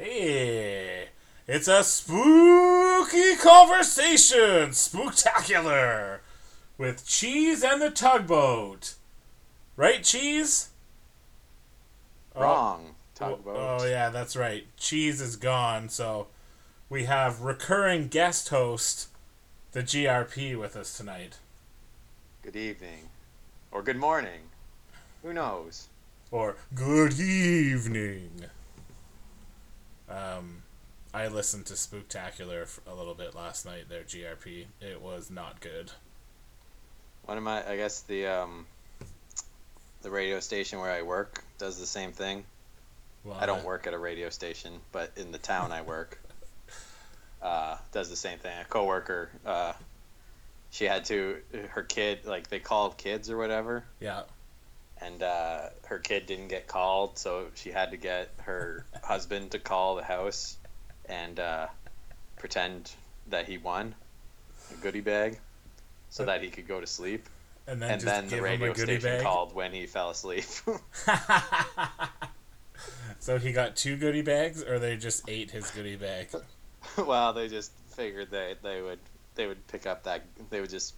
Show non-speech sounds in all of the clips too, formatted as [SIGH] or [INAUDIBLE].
Hey, it's a spooky conversation, spooktacular, with Cheese and the Tugboat. Right, Cheese? Oh, Wrong. Oh, oh Tugboat. oh, yeah, that's right. Cheese is gone, so we have recurring guest host, the GRP, with us tonight. Good evening. Or good morning. Who knows? Or good evening. Um, I listened to Spooktacular a little bit last night. Their GRP, it was not good. One of my, I guess the um, the radio station where I work does the same thing. Well, I don't work at a radio station, but in the town I work, [LAUGHS] uh, does the same thing. A coworker, uh, she had to, her kid, like they called kids or whatever, Yeah, and uh, her kid didn't get called, so she had to get her husband to call the house and uh, pretend that he won a goodie bag, so that he could go to sleep. and then and then the radio station bag. called when he fell asleep. [LAUGHS] so he got two goodie bags, or they just ate his goodie bag. [LAUGHS] well, they just figured they they would they would pick up that they would just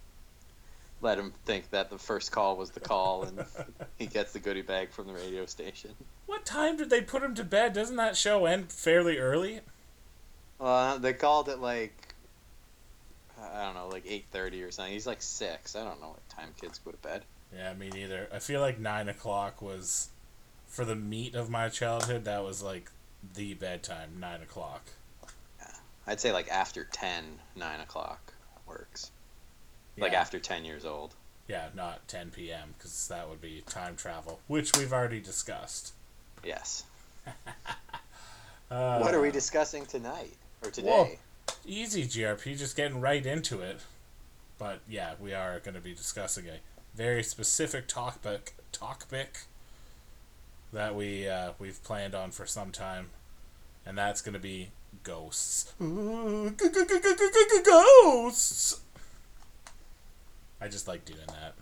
let him think that the first call was the call, and [LAUGHS] he gets the goodie bag from the radio station. What time did they put him to bed? Doesn't that show end fairly early? Well, they called it like I don't know, like eight thirty or something. He's like six. I don't know what time kids go to bed. Yeah, me neither. I feel like nine o'clock was, for the meat of my childhood, that was like the bedtime. Nine o'clock. Yeah, I'd say like after ten, nine o'clock works. Like after ten years old. Yeah, not 10 p.m. because that would be time travel, which we've already discussed. Yes. Uh, [LAUGHS] what are we discussing tonight or today? Whoa. Easy, GRP, just getting right into it. But yeah, we are going to be discussing a very specific topic, topic that we uh, we've planned on for some time, and that's going to be ghosts. [LAUGHS] Ghosts. I just like doing that.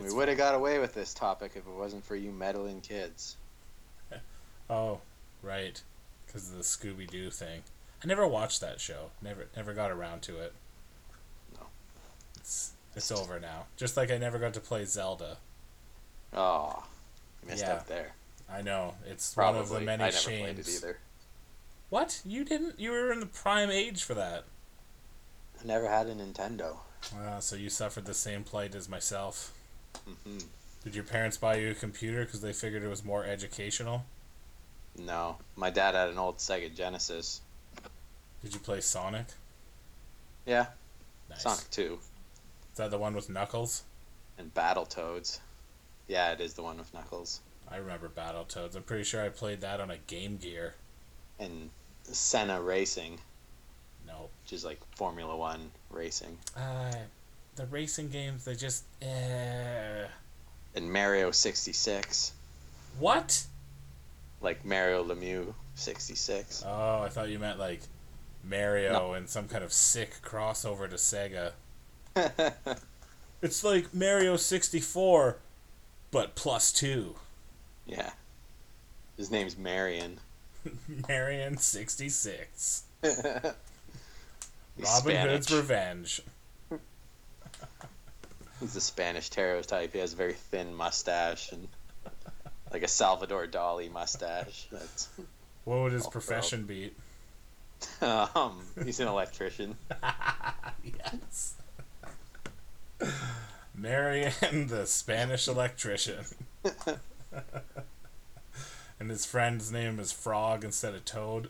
We would have got away with this topic if it wasn't for you meddling kids. [LAUGHS] Oh, right, because of the Scooby Doo thing. I never watched that show. Never, never got around to it. No. It's it's over now. Just like I never got to play Zelda. Oh, missed Yeah. out there. I know it's Probably. one of the many I never shames. played it either. What? You didn't? You were in the prime age for that. I never had a Nintendo. Uh, so you suffered the same plight as myself. hmm Did your parents buy you a computer because they figured it was more educational? No, my dad had an old Sega Genesis. Did you play Sonic? Yeah, Nice. Sonic Two Is that the one with Knuckles? and Battletoads. Yeah, it is the one with Knuckles I remember Battletoads. I'm pretty sure I played that on a Game Gear. and Senna Racing, No. which is like Formula One racing, Uh, the racing games, they just. Uh, and Mario sixty six, what? like Mario Lemieux sixty six. Oh, I thought you meant like Mario and some kind of sick crossover to Sega. [LAUGHS] It's like Mario 64, but plus two. yeah, his name's Marion. [LAUGHS] Marion 66. He's [LAUGHS] Robin Hood's Revenge. [LAUGHS] He's a Spanish stereotype. He has a very thin mustache and like a Salvador Dali mustache. That's [LAUGHS] What would his profession be? [LAUGHS] um, he's an electrician. yes. Marion, the Spanish electrician. and his friend's name is Frog instead of Toad.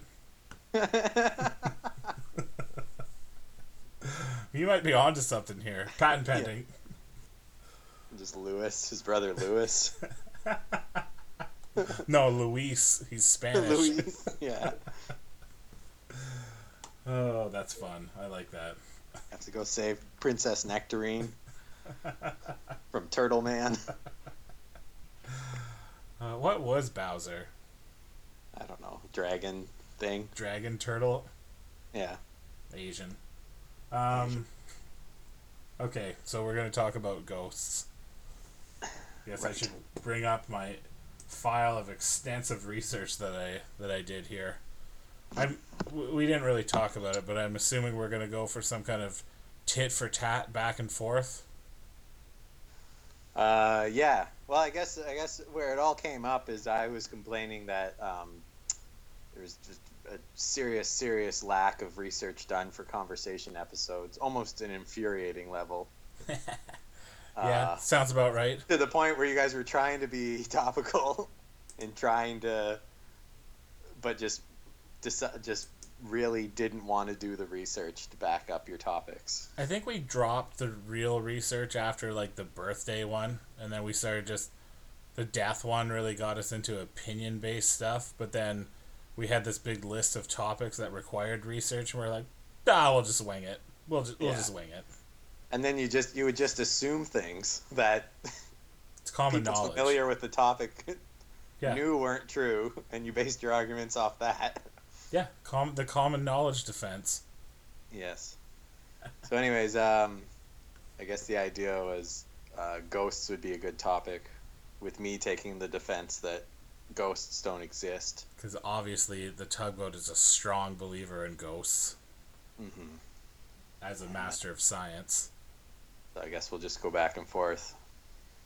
You might be onto something here. Patent pending. Just Lewis, his brother Lewis. [LAUGHS] [LAUGHS] No, Luis. He's Spanish. Luis. Yeah. Oh, that's fun. I like that. Have to go save Princess Nectarine [LAUGHS] from Turtle Man. Uh, what was Bowser? I don't know. Dragon thing. Dragon turtle? Yeah. Asian. Um. Okay, so we're gonna talk about ghosts. Guess I should bring up my file of extensive research that I that I did here. I'm we didn't really talk about it, but I'm assuming we're gonna go for some kind of tit for tat back and forth. Uh, yeah. Well, I guess I guess where it all came up is I was complaining that um, there was just a serious, serious lack of research done for conversation episodes, almost an infuriating level. [LAUGHS] yeah, Uh, sounds about right. to the point where you guys were trying to be [LAUGHS] topical and trying to, but just, just, just really didn't want to do the research to back up your topics. I think we dropped the real research after like the birthday one, and then we started just the death one really got us into opinion based stuff. But then we had this big list of topics that required research, and we are like, ah, we'll just wing it. We'll just, we'll Yeah. just wing it. And then you just you would just assume things that It's common people knowledge. familiar with the topic Yeah. knew weren't true, and you based your arguments off that. Yeah, com- the common knowledge defense. Yes. So, anyways, um, I guess the idea was uh, ghosts would be a good topic, with me taking the defense that ghosts don't exist. Because obviously, the tugboat is a strong believer in ghosts hmm as a master of science. So I guess we'll just go back and forth.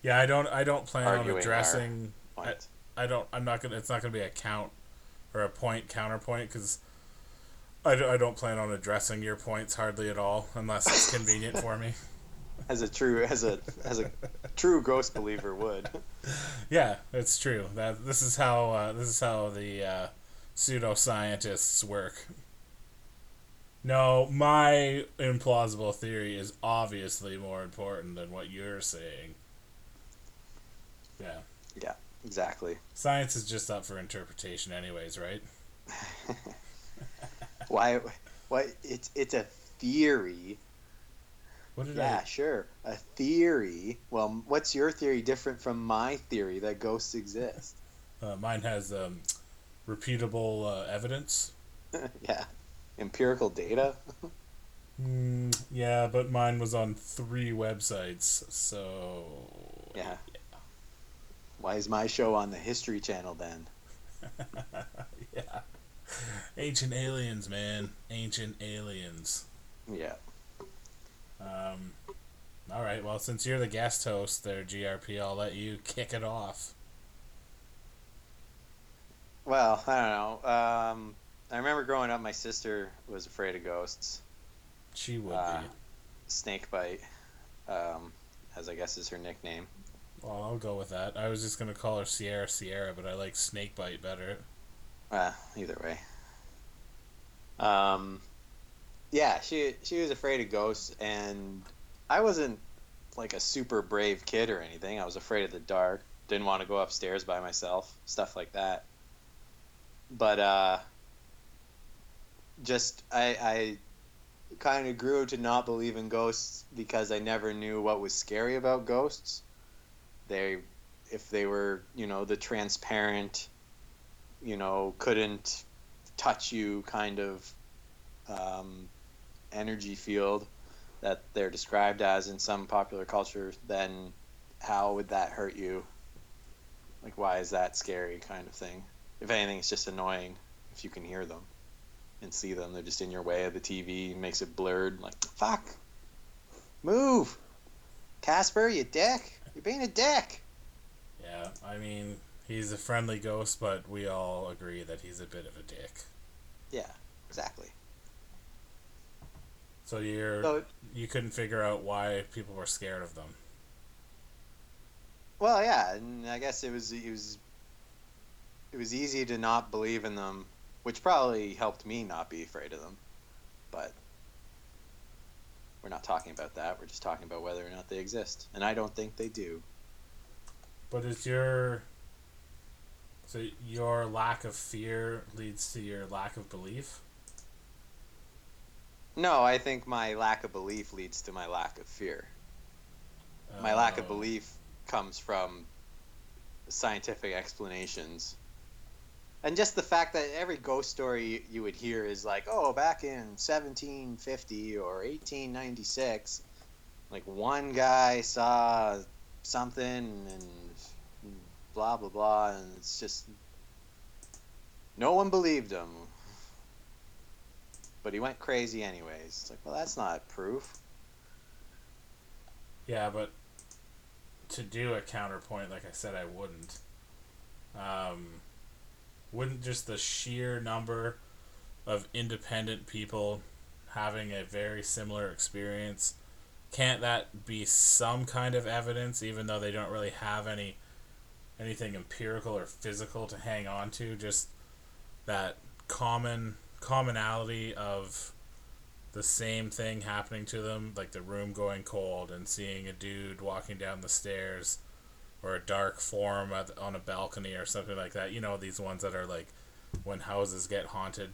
Yeah, I don't. I don't plan on Arguing addressing. Point. I don't. I'm not gonna. It's not gonna be a count or a point counterpoint because I don't plan on addressing your points hardly at all unless it's convenient for me. [LAUGHS] As a true, as a as a true ghost believer would. [LAUGHS] Yeah, it's true. That this is how uh, this is how the uh, pseudoscientists work. No, my implausible theory is obviously more important than what you're saying. Yeah. Yeah, exactly. Science is just up for interpretation, anyways, right? [LAUGHS] Why? Why? It's it's a theory. What did Yeah, sure. A theory. Well, what's your theory different from my theory that ghosts exist? [LAUGHS] Uh, mine has um, repeatable uh, evidence. [LAUGHS] yeah. Empirical data? [LAUGHS] Mm, yeah, but mine was on three websites, so Yeah. Why is my show on the History Channel then? yeah. Ancient aliens, man. Ancient aliens. Yeah. Um, all right. Well, since you're the guest host there, GRP, I'll let you kick it off. Well, I don't know. Um, I remember growing up, my sister was afraid of ghosts. She would Uh, be. Snakebite, um, as I guess is her nickname. Well, I'll go with that. I was just gonna call her Sierra Sierra, but I like Snakebite better. Uh, either way. Um, yeah, she she was afraid of ghosts, and I wasn't like a super brave kid or anything. I was afraid of the dark. Didn't want to go upstairs by myself. Stuff like that. But uh, just I I kind of grew to not believe in ghosts because I never knew what was scary about ghosts. They, if they were, you know, the transparent you know, couldn't touch you kind of um, energy field that they're described as in some popular culture, then how would that hurt you? Like, why is that scary kind of thing? If anything, it's just annoying if you can hear them and see them. They're just in your way of the TV, makes it blurred. Like, fuck, move, Casper, you dick, you're being a dick. Yeah, I mean, he's a friendly ghost, but we all agree that he's a bit of a dick. Yeah, exactly. So you're So you couldn't figure out why people were scared of them. Well, yeah, and I guess it was it was it was easy to not believe in them, which probably helped me not be afraid of them. But we're not talking about that. We're just talking about whether or not they exist, and I don't think they do. But is your so your lack of fear leads to your lack of belief? No, I think my lack of belief leads to my lack of fear. My lack of Oh. belief comes from scientific explanations. And just the fact that every ghost story you would hear is like, oh, back in 1750 or 1896, like one guy saw something and blah blah blah, and it's just no one believed him. But he went crazy anyways. It's like, well, that's not proof. Yeah, but to do a counterpoint, like I said, I wouldn't. Um, wouldn't just the sheer number of independent people having a very similar experience can't that be some kind of evidence even though they don't really have any anything empirical or physical to hang on to just that common commonality of the same thing happening to them like the room going cold and seeing a dude walking down the stairs or a dark form on a balcony or something like that. You know these ones that are like when houses get haunted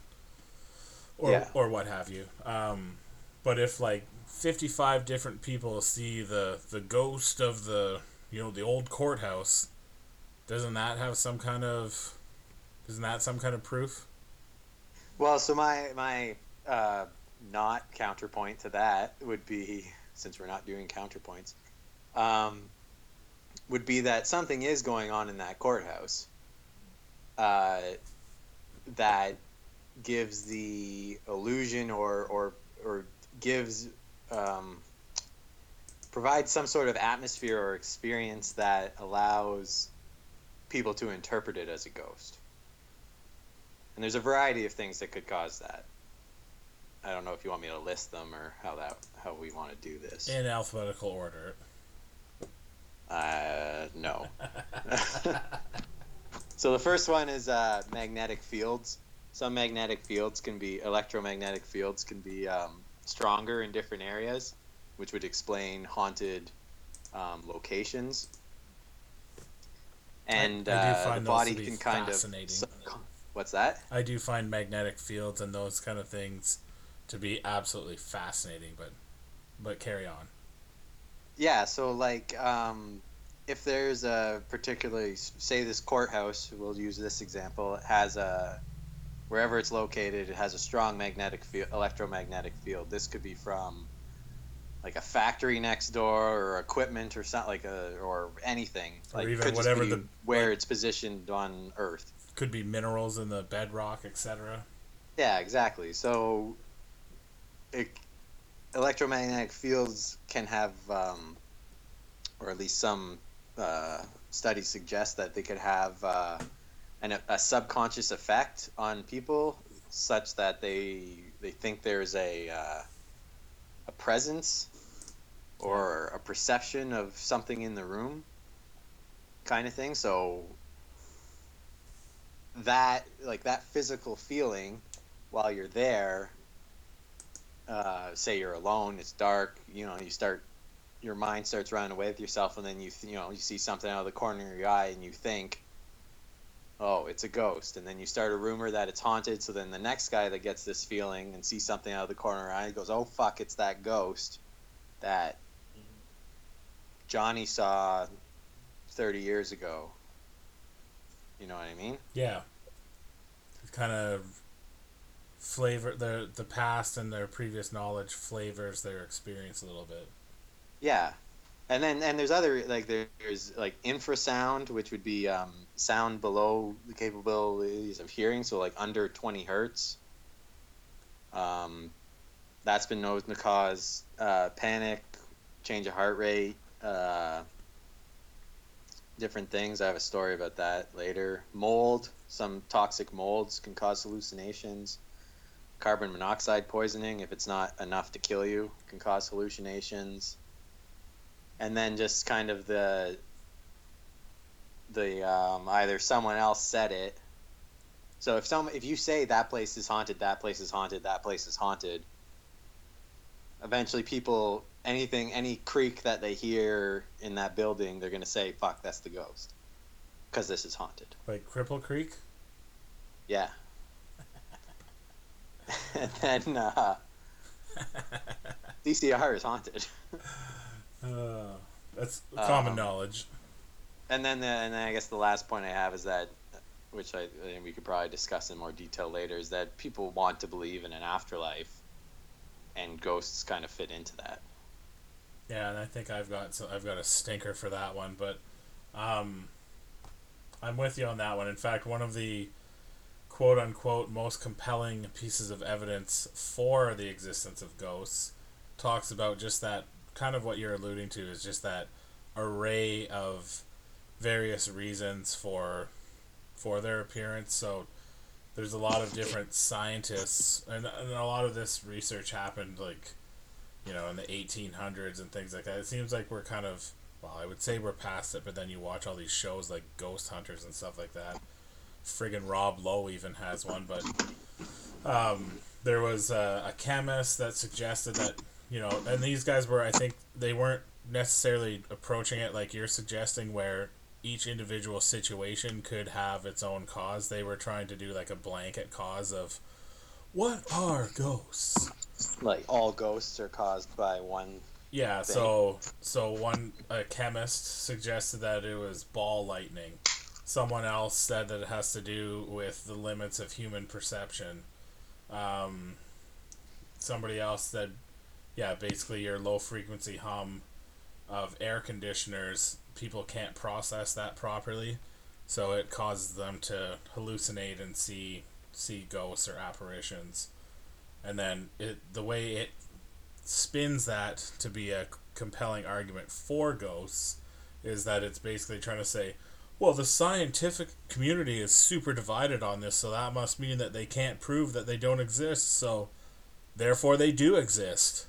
or yeah. or what have you. Um, but if like 55 different people see the the ghost of the you know the old courthouse doesn't that have some kind of isn't that some kind of proof well so my my uh, not counterpoint to that would be since we're not doing counterpoints um, would be that something is going on in that courthouse uh, that gives the illusion or or or gives um, provides some sort of atmosphere or experience that allows people to interpret it as a ghost. And there's a variety of things that could cause that. I don't know if you want me to list them or how that how we want to do this. In alphabetical order. Uh, no. [LAUGHS] so the first one is uh, magnetic fields. Some magnetic fields can be electromagnetic fields can be um, stronger in different areas, which would explain haunted um, locations. And I, I uh, the body can kind of. What's that? I do find magnetic fields and those kind of things to be absolutely fascinating, but but carry on. Yeah, so like um, if there's a particularly say this courthouse, we'll use this example, has a wherever it's located, it has a strong magnetic field, electromagnetic field. This could be from like a factory next door or equipment or something like a or anything. Like or even whatever the where like, it's positioned on Earth. Could be minerals in the bedrock, etc. Yeah, exactly. So, it, electromagnetic fields can have, um, or at least some uh, studies suggest that they could have. Uh, an, a subconscious effect on people such that they they think there's a uh, a presence or a perception of something in the room kind of thing so that like that physical feeling while you're there uh, say you're alone it's dark you know you start your mind starts running away with yourself and then you you know you see something out of the corner of your eye and you think oh, it's a ghost. And then you start a rumor that it's haunted. So then the next guy that gets this feeling and sees something out of the corner of eye goes, oh, fuck, it's that ghost that Johnny saw 30 years ago. You know what I mean? Yeah. kind of flavor the the past and their previous knowledge flavors their experience a little bit. Yeah, and then and there's other like there's like infrasound, which would be um, sound below the capabilities of hearing, so like under 20 hertz. Um, that's been known to cause uh, panic, change of heart rate, uh, different things. I have a story about that later. Mold, some toxic molds can cause hallucinations. Carbon monoxide poisoning, if it's not enough to kill you, can cause hallucinations and then just kind of the the um, either someone else said it. So if some if you say that place is haunted, that place is haunted, that place is haunted, eventually people anything any creak that they hear in that building, they're gonna say, "Fuck, that's the ghost," because this is haunted. Like Cripple Creek. Yeah. [LAUGHS] and then uh, [LAUGHS] DCR is haunted. Uh, that's common um, knowledge. And then, the, and then I guess the last point I have is that, which I, I we could probably discuss in more detail later, is that people want to believe in an afterlife, and ghosts kind of fit into that. Yeah, and I think I've got so I've got a stinker for that one, but um, I'm with you on that one. In fact, one of the quote unquote most compelling pieces of evidence for the existence of ghosts talks about just that kind of what you're alluding to is just that array of various reasons for for their appearance. So there's a lot of different scientists, and, and a lot of this research happened like you know in the 1800s and things like that. It seems like we're kind of well, I would say we're past it, but then you watch all these shows like Ghost Hunters and stuff like that. Friggin' Rob Lowe even has one, but um, there was a, a chemist that suggested that you know, and these guys were, I think, they weren't necessarily approaching it like you're suggesting, where each individual situation could have its own cause. They were trying to do like a blanket cause of what are ghosts? Like all ghosts are caused by one. Yeah, thing. so so one a chemist suggested that it was ball lightning. Someone else said that it has to do with the limits of human perception. Um, somebody else said, yeah, basically your low frequency hum of air conditioners, people can't process that properly, so it causes them to hallucinate and see see ghosts or apparitions. And then it the way it spins that to be a compelling argument for ghosts is that it's basically trying to say, well, the scientific community is super divided on this, so that must mean that they can't prove that they don't exist, so therefore they do exist.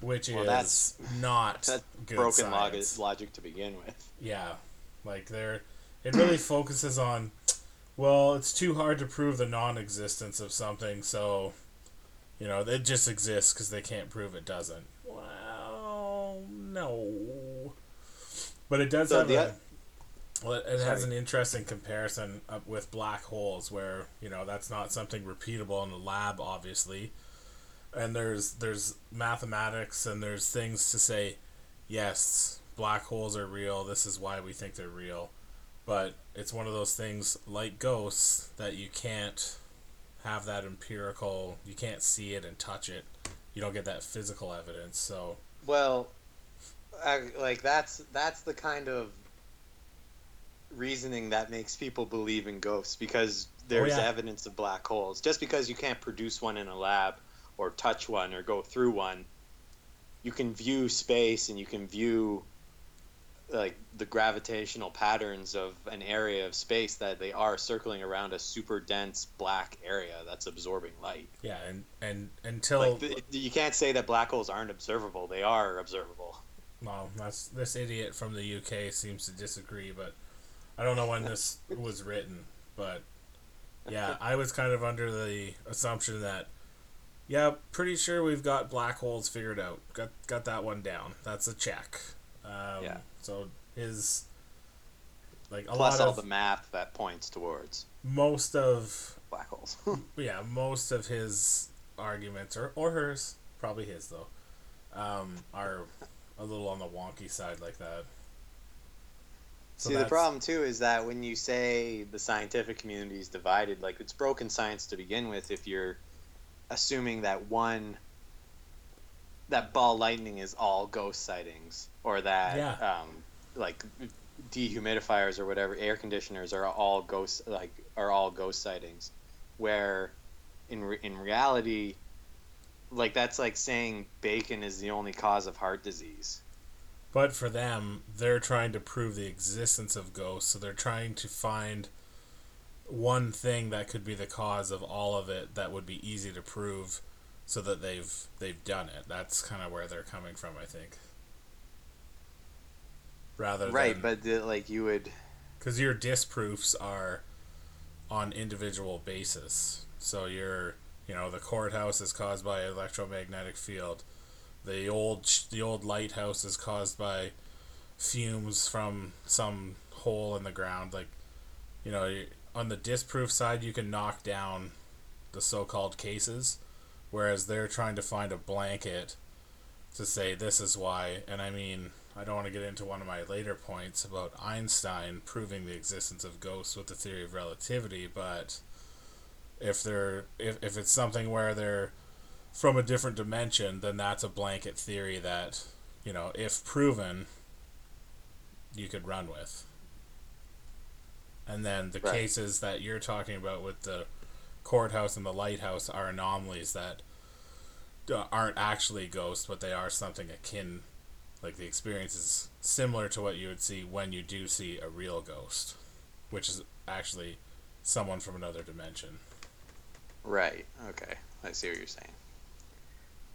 Which Well, is that's- not [LAUGHS] That's broken log- logic to begin with. Yeah, like they're it really focuses on well, it's too hard to prove the non-existence of something, so you know it just exists because they can't prove it doesn't. Well, no, but it does So have the a. Well, it, it has an interesting comparison uh, with black holes, where you know that's not something repeatable in the lab, obviously, and there's there's mathematics and there's things to say, yes, black holes are real. This is why we think they're real, but it's one of those things like ghosts that you can't have that empirical. You can't see it and touch it. You don't get that physical evidence. So Well, I, like that's that's the kind of reasoning that makes people believe in ghosts because there's Oh, yeah. evidence of black holes. Just because you can't produce one in a lab or touch one or go through one, you can view space and you can view like the gravitational patterns of an area of space that they are circling around a super dense black area that's absorbing light. yeah, and and until Like th- you can't say that black holes aren't observable. They are observable. Well, that's this idiot from the UK seems to disagree, but I don't know when this [LAUGHS] was written, but yeah, I was kind of under the assumption that yeah, pretty sure we've got black holes figured out. Got got that one down. That's a check. Um, Yeah. So his like a Plus lot all of the math that points towards most of black holes. [LAUGHS] yeah, most of his arguments or or hers, probably his though, um, are a little on the wonky side like that. So See, the problem too is that when you say the scientific community is divided, like it's broken science to begin with. If you're assuming that one, that ball lightning is all ghost sightings, or that Yeah. um, like dehumidifiers or whatever air conditioners are all ghost like are all ghost sightings, where in re- in reality, like that's like saying bacon is the only cause of heart disease. But for them, they're trying to prove the existence of ghosts, so they're trying to find one thing that could be the cause of all of it that would be easy to prove so that they've they've done it. That's kind of where they're coming from, I think. Rather Right, than, but the, like you would because your disproofs are on individual basis. So your, you know, the courthouse is caused by electromagnetic field. The old the old lighthouse is caused by fumes from some hole in the ground. Like, you know, on the disproof side, you can knock down the so-called cases, whereas they're trying to find a blanket to say this is why. And I mean, I don't want to get into one of my later points about Einstein proving the existence of ghosts with the theory of relativity, but if they're if, if it's something where they're from a different dimension, then that's a blanket theory that, you know, if proven, you could run with. And then the Right. cases that you're talking about with the courthouse and the lighthouse are anomalies that uh, aren't actually ghosts, but they are something akin. Like the experience is similar to what you would see when you do see a real ghost, which is actually someone from another dimension. Right. Okay. I see what you're saying.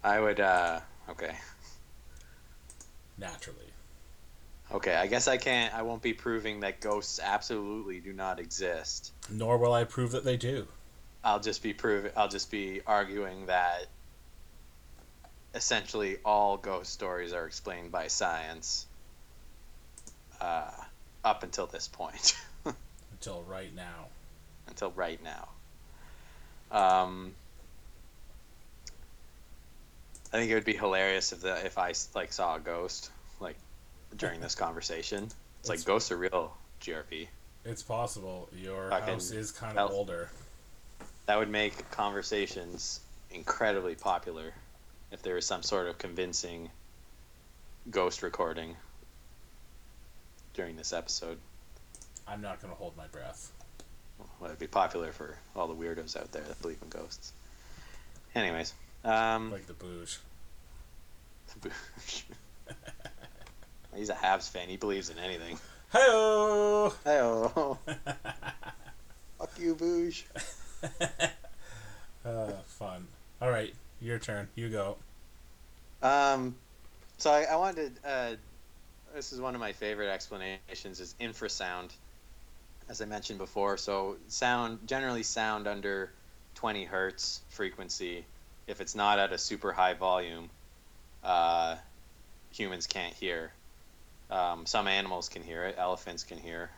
I would. uh Okay. Naturally. Okay. I guess I can't. I won't be proving that ghosts absolutely do not exist. Nor will I prove that they do. I'll just be proving. I'll just be arguing that essentially all ghost stories are explained by science. Uh, up until this point, [LAUGHS] Until right now. until right now. Um, I think it would be hilarious if the if I like saw a ghost like during this conversation. [LAUGHS] It's like ghosts are real, GRP. It's possible your Fucking house is kind of older. That would make conversations incredibly popular if there is some sort of convincing ghost recording during this episode. I'm not going to hold my breath. Well, it'd be popular for all the weirdos out there that believe in ghosts. Anyways, um, Like the booge. [LAUGHS] [LAUGHS] he's a Habs fan. He believes in anything. Hey-oh! Hey, [LAUGHS] fuck you, Booge. uh, fun. All right, your turn. You go. Um, so I, I wanted. Uh, this is one of my favorite explanations. Is infrasound, as I mentioned before. So sound generally sound under 20 hertz frequency. If it's not at a super high volume, uh, humans can't hear. Um, some animals can hear it. Elephants can hear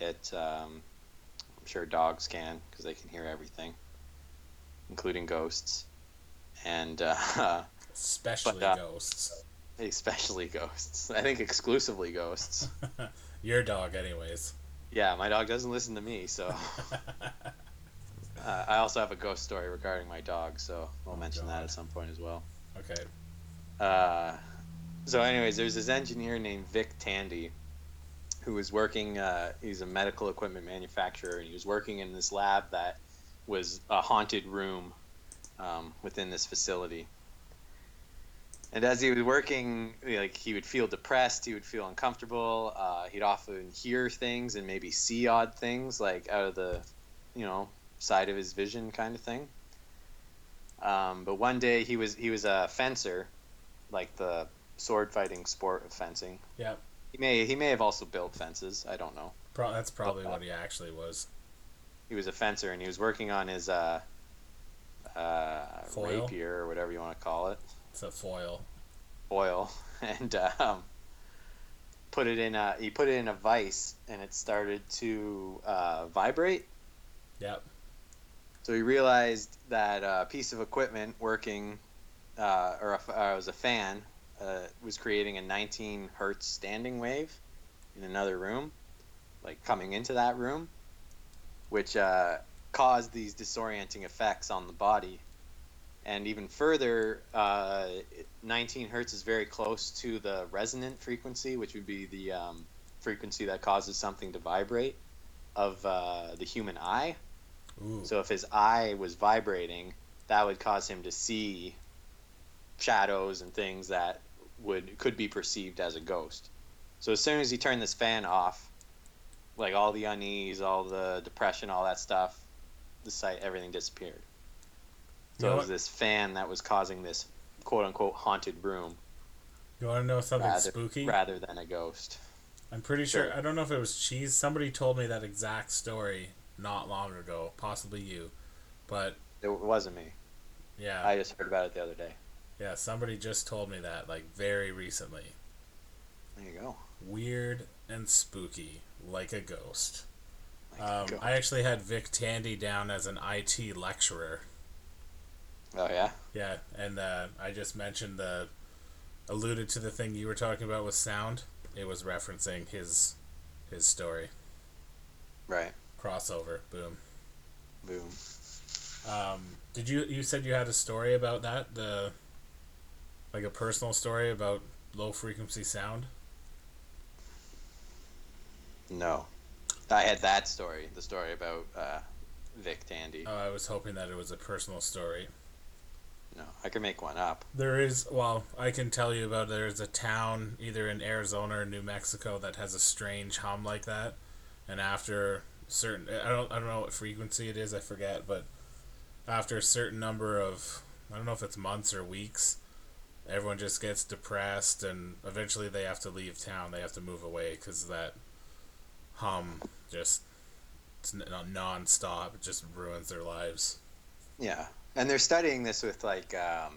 it. Um, I'm sure dogs can because they can hear everything, including ghosts. And uh, [LAUGHS] Especially But, uh, ghosts. especially ghosts. I think exclusively ghosts. [LAUGHS] Your dog, anyways. Yeah, my dog doesn't listen to me, so [LAUGHS] uh, I also have a ghost story regarding my dog, so I'll Oh, mention that at some point as well. okay. Uh, so, anyways, there's this engineer named Vic Tandy who was working. Uh, he's a medical equipment manufacturer, and he was working in this lab that was a haunted room um, within this facility. And as he was working, like he would feel depressed, he would feel uncomfortable. Uh, he'd often hear things and maybe see odd things, like out of the, you know, side of his vision, kind of thing. Um, but one day he was he was a fencer, like the sword fighting sport of fencing. Yeah. He may he may have also built fences. I don't know. Pro- that's probably uh, what he actually was. He was a fencer and he was working on his uh, uh, Foil? rapier or whatever you want to call it, It's a foil. foil, [LAUGHS] and um, put it in a he put it in a vise and it started to uh, vibrate. Yep. So he realized that a piece of equipment working, uh, or a, uh, it was a fan, uh, was creating a 19 hertz standing wave in another room, like coming into that room, which caused these disorienting effects on the body. And even further, uh, 19 hertz is very close to the resonant frequency, which would be the um, frequency that causes something to vibrate of uh, the human eye. Ooh. So if his eye was vibrating, that would cause him to see shadows and things that would could be perceived as a ghost. So as soon as he turned this fan off, like all the unease, all the depression, all that stuff, the site, everything disappeared. You So know it was what? this fan that was causing this quote unquote haunted room you want to know something rather, spooky? rather than a ghost. I'm pretty sure. Sure. I don't know if it was cheese. Somebody told me that exact story not long ago. Possibly you, but It wasn't me. yeah, I just heard about it the other day. yeah. Somebody just told me that like very recently. There you go. Weird and spooky, like a ghost. Like a Um. I actually had Vic Tandy down as an IT lecturer. oh yeah. Yeah, and uh, I just mentioned the alluded to the thing you were talking about with sound. It was referencing his his story Right. crossover. Boom. Boom. Um, did you you said you had a story about that the like a personal story about low frequency sound? No. I had that story, the story about uh, Vic Tandy. Oh, I was hoping that it was a personal story. No, I can make one up. There is, well, I can tell you about there's a town either in Arizona or New Mexico that has a strange hum like that. And after certain I don't I don't know what frequency it is, I forget, but after a certain number of I don't know if it's months or weeks, everyone just gets depressed and eventually they have to leave town. They have to move away cuz that hum just it's non-stop. It just ruins their lives. Yeah, and they're studying this with like um,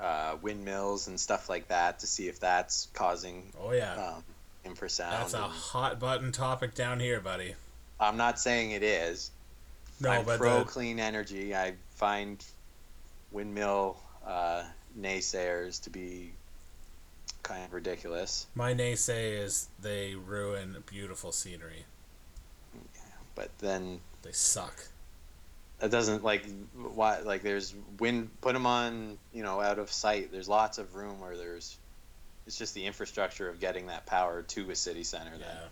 uh, windmills and stuff like that to see if that's causing Oh yeah. um, infrasound. That's a hot button topic down here, buddy. I'm not saying it is. No, I'm but pro the, clean energy. I find windmill uh, naysayers to be kind of ridiculous. my naysay is they ruin beautiful scenery. But then They suck. it doesn't like why like there's wind. Put them on you know out of sight. There's lots of room where there's. It's just the infrastructure of getting that power to a city center. Then. Yeah.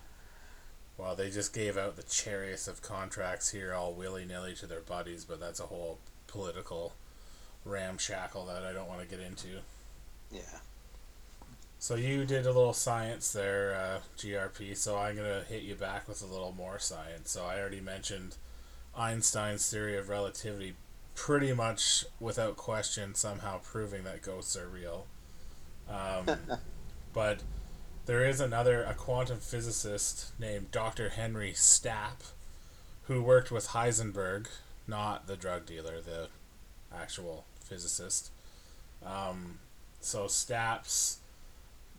Well, they just gave out the chariots of contracts here all willy nilly to their buddies, but that's a whole political ramshackle that I don't want to get into. Yeah. So you did a little science there, uh, GRP. So I'm gonna hit you back with a little more science. So I already mentioned Einstein's theory of relativity, pretty much without question, somehow proving that ghosts are real. Um, [LAUGHS] but there is another a quantum physicist named Dr. Henry Stapp, who worked with Heisenberg, not the drug dealer, the actual physicist. Um, so Stapp's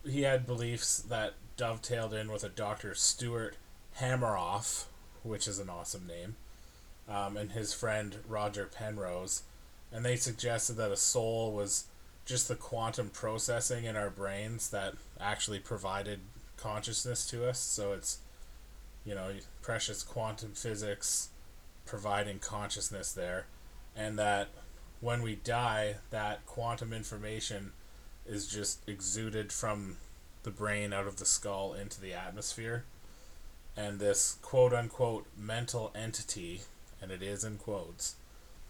he had beliefs that dovetailed in with a Dr. Stuart Hameroff, which is an awesome name, um, and his friend Roger Penrose, and they suggested that a soul was just the quantum processing in our brains that actually provided consciousness to us. So it's, you know, precious quantum physics providing consciousness there, and that when we die, that quantum information is just exuded from the brain out of the skull into the atmosphere. And this quote unquote mental entity, and it is in quotes,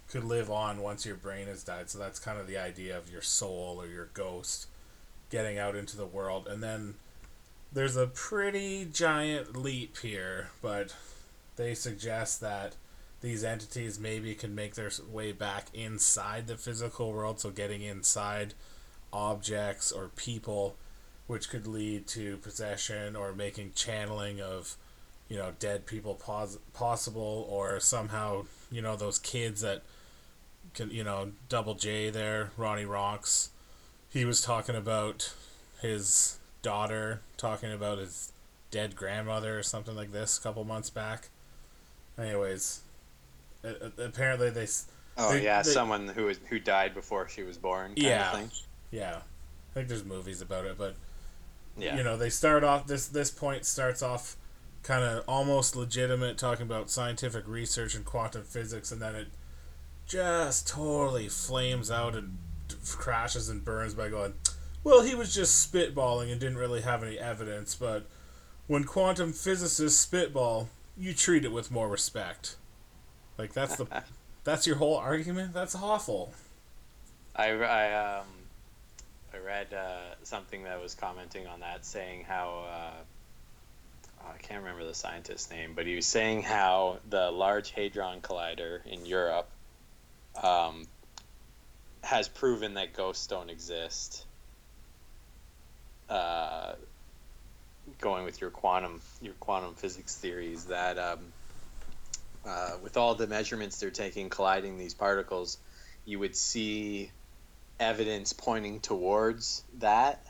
could live on once your brain has died. So that's kind of the idea of your soul or your ghost getting out into the world. And then there's a pretty giant leap here, but they suggest that these entities maybe can make their way back inside the physical world, so getting inside objects or people, which could lead to possession or making channeling of, you know, dead people pos- possible, or somehow, you know, those kids that can, you know, Double J there, Ronnie Rocks, he was talking about his daughter, talking about his dead grandmother or something like this a couple months back. Anyways, apparently they Oh They- yeah, they- someone who was who died before she was born. Kind Yeah. Yeah, I think there's movies about it, but Yeah. you know they start off this this point starts off kind of almost legitimate, talking about scientific research and quantum physics, and then it just totally flames out and crashes and burns by going, well, he was just spitballing and didn't really have any evidence, but when quantum physicists spitball, you treat it with more respect. Like that's the [LAUGHS] that's your whole argument. That's awful. I, I um I read uh, something that was commenting on that, saying how uh, oh, I can't remember the scientist's name, but he was saying how the Large Hadron Collider in Europe um, has proven that ghosts don't exist. Uh, going with your quantum your quantum physics theories that um, uh, with all the measurements they're taking colliding these particles, you would see evidence pointing towards that.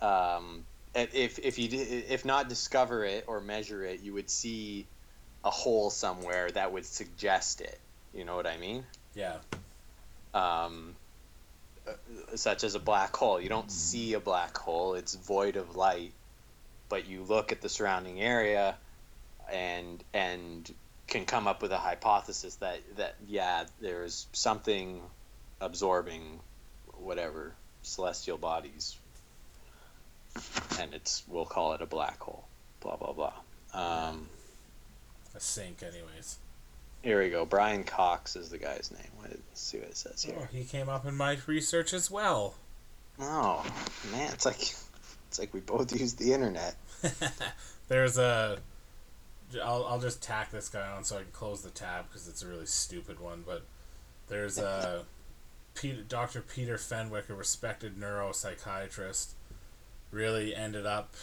Um, if if you if not discover it or measure it, you would see a hole somewhere that would suggest it. You know what I mean? Yeah. Um, uh, such as a black hole. You don't see a black hole; it's void of light. But you look at the surrounding area, and and can come up with a hypothesis that that yeah, there's something absorbing whatever celestial bodies, and it's we'll call it a black hole. blah blah blah. Um, A sink, anyways. here we go. Brian Cox is the guy's name. Let's see what it says here. Oh, he came up in my research as well. Oh man, it's like it's like we both [LAUGHS] use the internet. [LAUGHS] There's a. I'll, I'll just tack this guy on so I can close the tab because it's a really stupid one. But there's a [LAUGHS] Peter, Dr. Peter Fenwick, a respected neuropsychiatrist, really ended up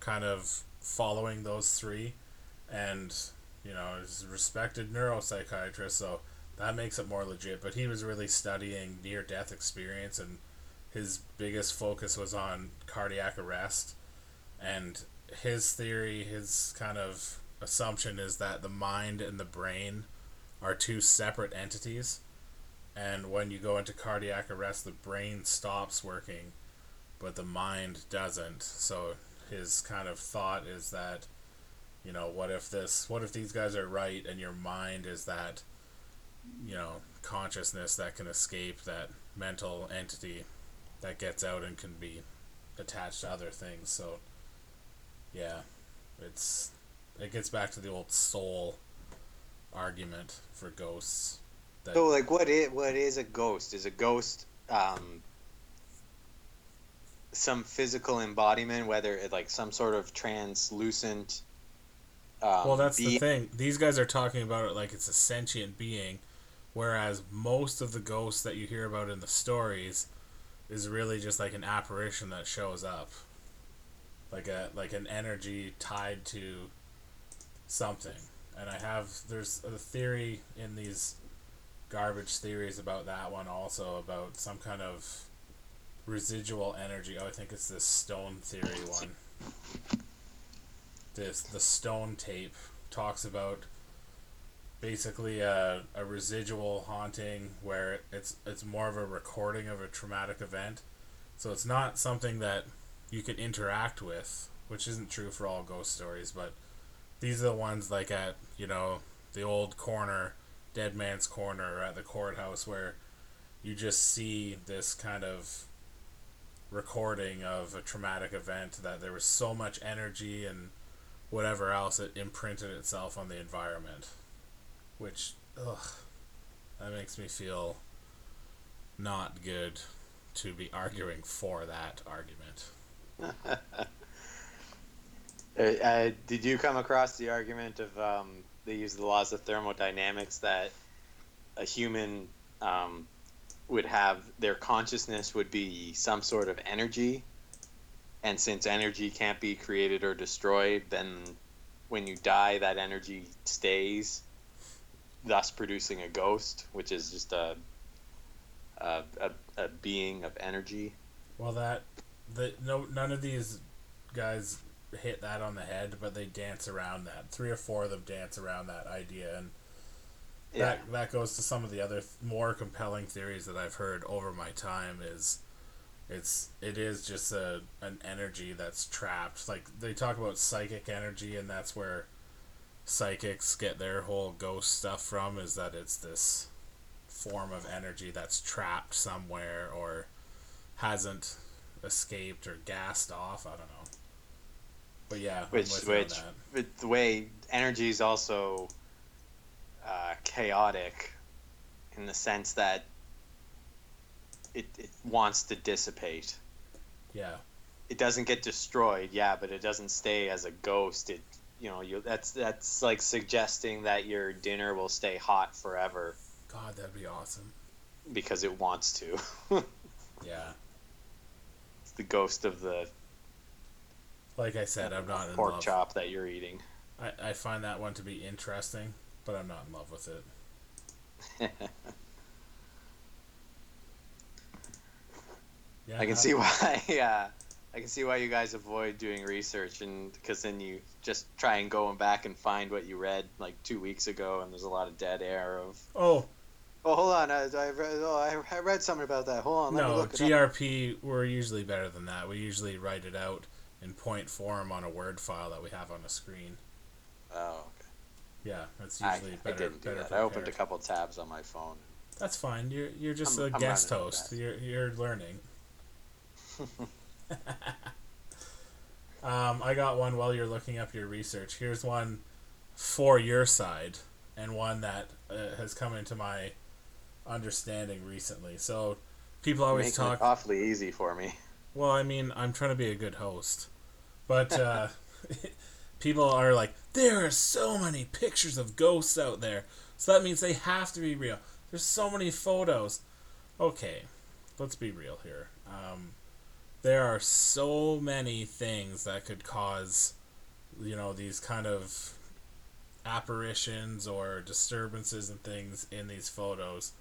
kind of following those three, and you know is a respected neuropsychiatrist, so that makes it more legit. But he was really studying near death experience, and his biggest focus was on cardiac arrest, and his theory, his kind of assumption is that the mind and the brain are two separate entities. And when you go into cardiac arrest, the brain stops working, but the mind doesn't. So his kind of thought is that, you know, what if this, what if these guys are right and your mind is that, you know, consciousness that can escape that mental entity that gets out and can be attached to other things. So, yeah, it's it gets back to the old soul argument for ghosts. That, So like, what is what is a ghost? Is a ghost um, some physical embodiment, whether it like some sort of translucent? Um, well, that's the thing. These guys are talking about it like it's a sentient being, whereas most of the ghosts that you hear about in the stories is really just like an apparition that shows up, like a like an energy tied to something. And I have there's a theory in these garbage theories about that one also about some kind of residual energy. Oh, I think it's this stone theory one. This the stone tape talks about basically a, a residual haunting where it's it's more of a recording of a traumatic event. So it's not something that you can interact with, which isn't true for all ghost stories, but these are the ones like at, you know, the old corner, Dead Man's Corner or at the courthouse where you just see this kind of recording of a traumatic event that there was so much energy and whatever else it imprinted itself on the environment which ugh that makes me feel not good to be arguing for that argument. [LAUGHS] Uh, uh, did you come across the argument of um, they use the laws of thermodynamics that a human um, would have their consciousness would be some sort of energy, and since energy can't be created or destroyed, then when you die, that energy stays, thus producing a ghost, which is just a a, a, a being of energy. well that the no none of these guys hit that on the head but they dance around that. Three or four of them dance around that idea and Yeah. that that goes to some of the other th- more compelling theories that I've heard over my time is it's it is just a an energy that's trapped. Like they talk about psychic energy and that's where psychics get their whole ghost stuff from is that it's this form of energy that's trapped somewhere or hasn't escaped or gassed off. I don't know but yeah which with you on which the way energy is also uh, chaotic in the sense that it, it wants to dissipate. Yeah. It doesn't get destroyed yeah but it doesn't stay as a ghost. It you know you that's that's like suggesting that your dinner will stay hot forever. God that'd be awesome. Because it wants to. [LAUGHS] Yeah. It's the ghost of the like I said I'm not in pork love chop that you're eating I, I find that one to be interesting, but I'm not in love with it. [LAUGHS] Yeah, I can how- see why. [LAUGHS] Yeah, I can see why you guys avoid doing research, and because then you just try and go and back and find what you read like two weeks ago, and there's a lot of dead air of. Oh Oh, hold on! I, I read. Oh, I, I read something about that. Hold on. Let me no, look it up. GRP we're usually better than that. We usually write it out in point form on a Word file that we have on the screen. Oh, okay. Yeah, that's I, usually I better. didn't do that. I opened a couple tabs on my phone. That's fine. You're you're just I'm- a I'm guest host. You're you're learning. [LAUGHS] Um, I got one while you're looking up your research. Here's one for your side, and one that uh, has come into my understanding recently. So people always Making talk. it awfully easy for me. Well, I mean, I'm trying to be a good host, but uh, [LAUGHS] people are like, there are so many pictures of ghosts out there, so that means they have to be real. There's so many photos. Okay, let's be real here. Um, there are so many things that could cause, you know, these kind of apparitions or disturbances and things in these photos.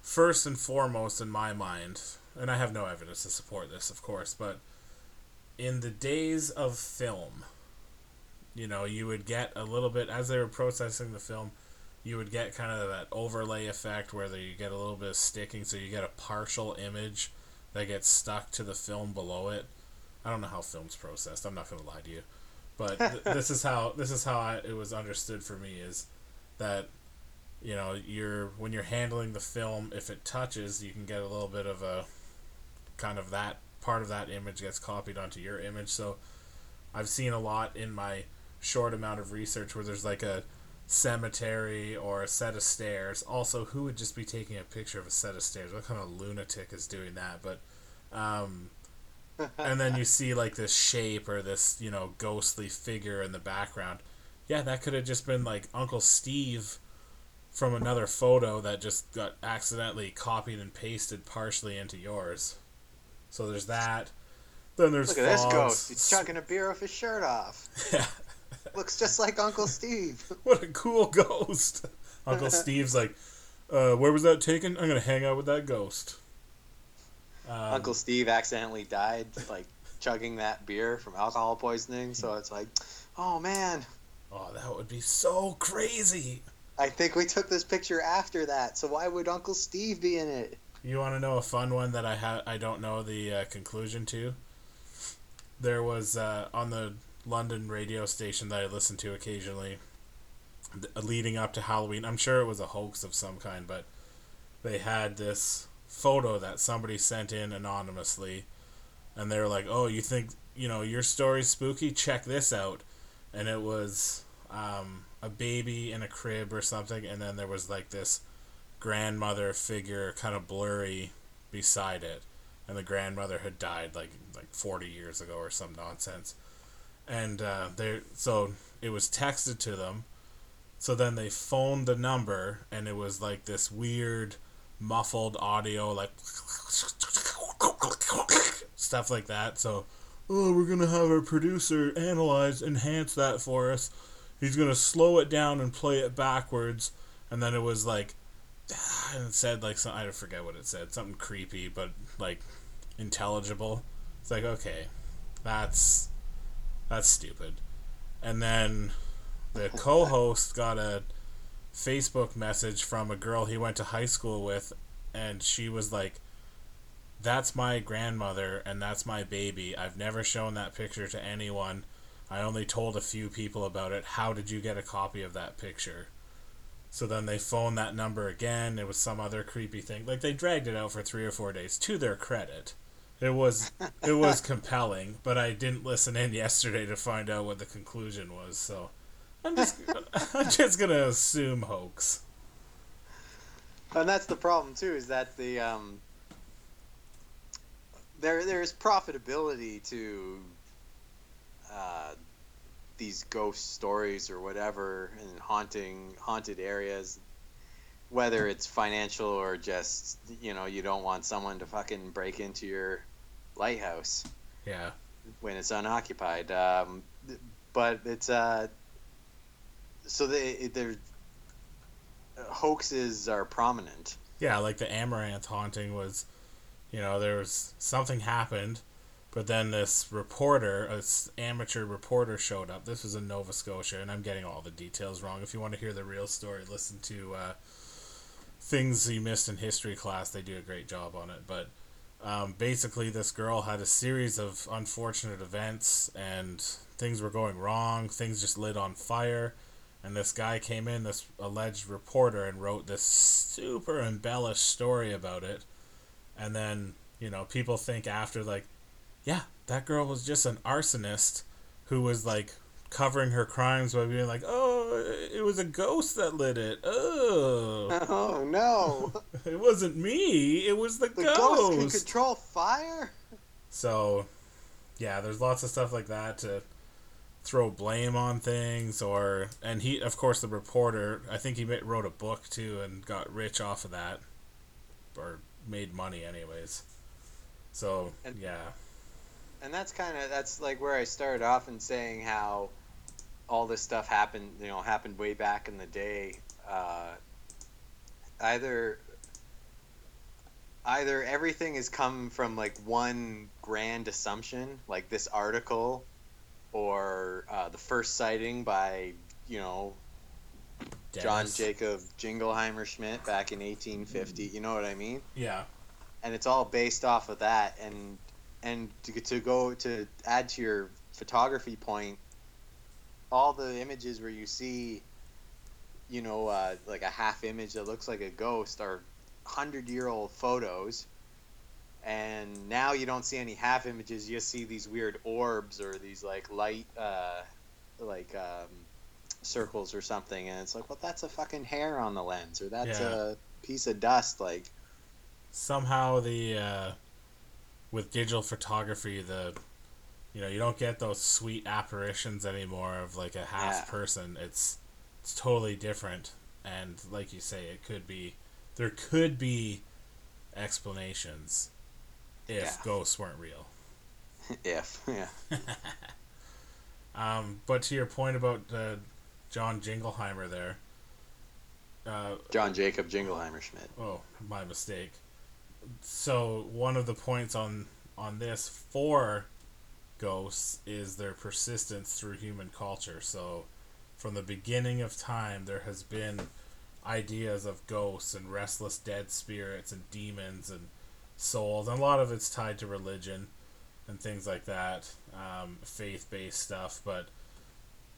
First and foremost, in my mind, and I have no evidence to support this, of course, but in the days of film, you know, you would get a little bit, as they were processing the film, you would get kind of that overlay effect where you get a little bit of sticking, so you get a partial image that gets stuck to the film below it. I don't know how film's processed. I'm not going to lie to you, but th- [LAUGHS] this is how this is how I, it was understood for me is that you know you're when you're handling the film, if it touches, you can get a little bit of a kind of that part of that image gets copied onto your image. So I've seen a lot in my short amount of research where there's like a cemetery or a set of stairs. Also, who would just be taking a picture of a set of stairs? What kind of lunatic is doing that? But, um, [LAUGHS] and then you see like this shape or this, you know, ghostly figure in the background. Yeah, that could have just been like Uncle Steve from another photo that just got accidentally copied and pasted partially into yours. So there's that. Then there's Look at this ghost. He's chugging a beer with his shirt off. Yeah. [LAUGHS] Looks just like Uncle Steve. [LAUGHS] What a cool ghost. Uncle [LAUGHS] Steve's like, uh, where was that taken? I'm gonna hang out with that ghost. Um, Uncle Steve accidentally died, like chugging that beer from alcohol poisoning. So it's like, oh man, Oh, that would be so crazy. I think we took this picture after that. So why would Uncle Steve be in it? You want to know a fun one that I ha- I don't know the uh, conclusion to? There was uh, on the London radio station that I listened to occasionally, th- leading up to Halloween. I'm sure it was a hoax of some kind, but they had this photo that somebody sent in anonymously, and they were like, "Oh, you think you know your story's spooky? Check this out." And it was um, a baby in a crib or something, and then there was like this grandmother figure, kind of blurry, beside it, and the grandmother had died like like forty years ago or some nonsense, and uh, they so it was texted to them, so then they phoned the number, and it was like this weird muffled audio like stuff like that. So oh we're gonna have our producer analyze enhance that for us. He's gonna slow it down and play it backwards. And then it was like it [SIGHS] said like some, I forget what it said something creepy but like intelligible it's like okay that's that's stupid and then the [LAUGHS] co-host got a Facebook message from a girl he went to high school with, and she was like, That's my grandmother, and that's my baby. I've never shown that picture to anyone. I only told a few people about it. How did you get a copy of that picture? So then they phoned that number again. It was some other creepy thing. Like they dragged it out for three or four days. To their credit, it was it was [LAUGHS] compelling. But I didn't listen in yesterday to find out what the conclusion was. So I'm just [LAUGHS] I'm just gonna assume hoax. And that's the problem too, is that the um, there there's profitability to uh, these ghost stories or whatever and haunting haunted areas, whether it's financial or just you know you don't want someone to fucking break into your lighthouse Yeah. when it's unoccupied. Um, but it's uh, so they they're hoaxes are prominent. Yeah, like the Amherst haunting was, you know, there was something happened, but then this reporter, this amateur reporter, showed up. This was in Nova Scotia, and I'm getting all the details wrong. If you want to hear the real story, listen to uh, things you missed in history class. They do a great job on it. But um, basically, this girl had a series of unfortunate events, and things were going wrong. Things just lit on fire. And this guy came in, this alleged reporter, and wrote this super embellished story about it. And then, you know, people think after, like, Yeah, that girl was just an arsonist who was like covering her crimes by being like, "Oh, it was a ghost that lit it. Oh, [LAUGHS] Oh no! [LAUGHS] it wasn't me. It was the, The ghost." ghost can control fire. So, yeah, there's lots of stuff like that to throw blame on things, or and he, of course, the reporter. I think he wrote a book too and got rich off of that, or made money anyways. So And- yeah, and that's kind of that's like where I started off in saying how all this stuff happened, you know, happened way back in the day. Uh, either either everything has come from like one grand assumption, like this article, or uh, the first sighting by you know John Jacob Jingleheimer Schmidt back in 1850. You know what I mean? Yeah, and it's all based off of that and and to, to go to add to your photography point all the images where you see you know uh, like a half image that looks like a ghost are 100 year old photos and now you don't see any half images you just see these weird orbs or these like light uh, like um, circles or something and it's like well that's a fucking hair on the lens or that's Yeah. a piece of dust like somehow the uh, with digital photography the you know you don't get those sweet apparitions anymore of like a half Yeah. person it's it's totally different and like you say it could be there could be explanations if Yeah. ghosts weren't real [LAUGHS] if yeah [LAUGHS] um, but to your point about uh, john jingleheimer there uh, John Jacob Jingleheimer Schmidt. Oh, my mistake. So one of the points on on this for ghosts is their persistence through human culture. So from the beginning of time there has been ideas of ghosts and restless dead spirits and demons and souls and a lot of it's tied to religion and things like that um, faith-based stuff but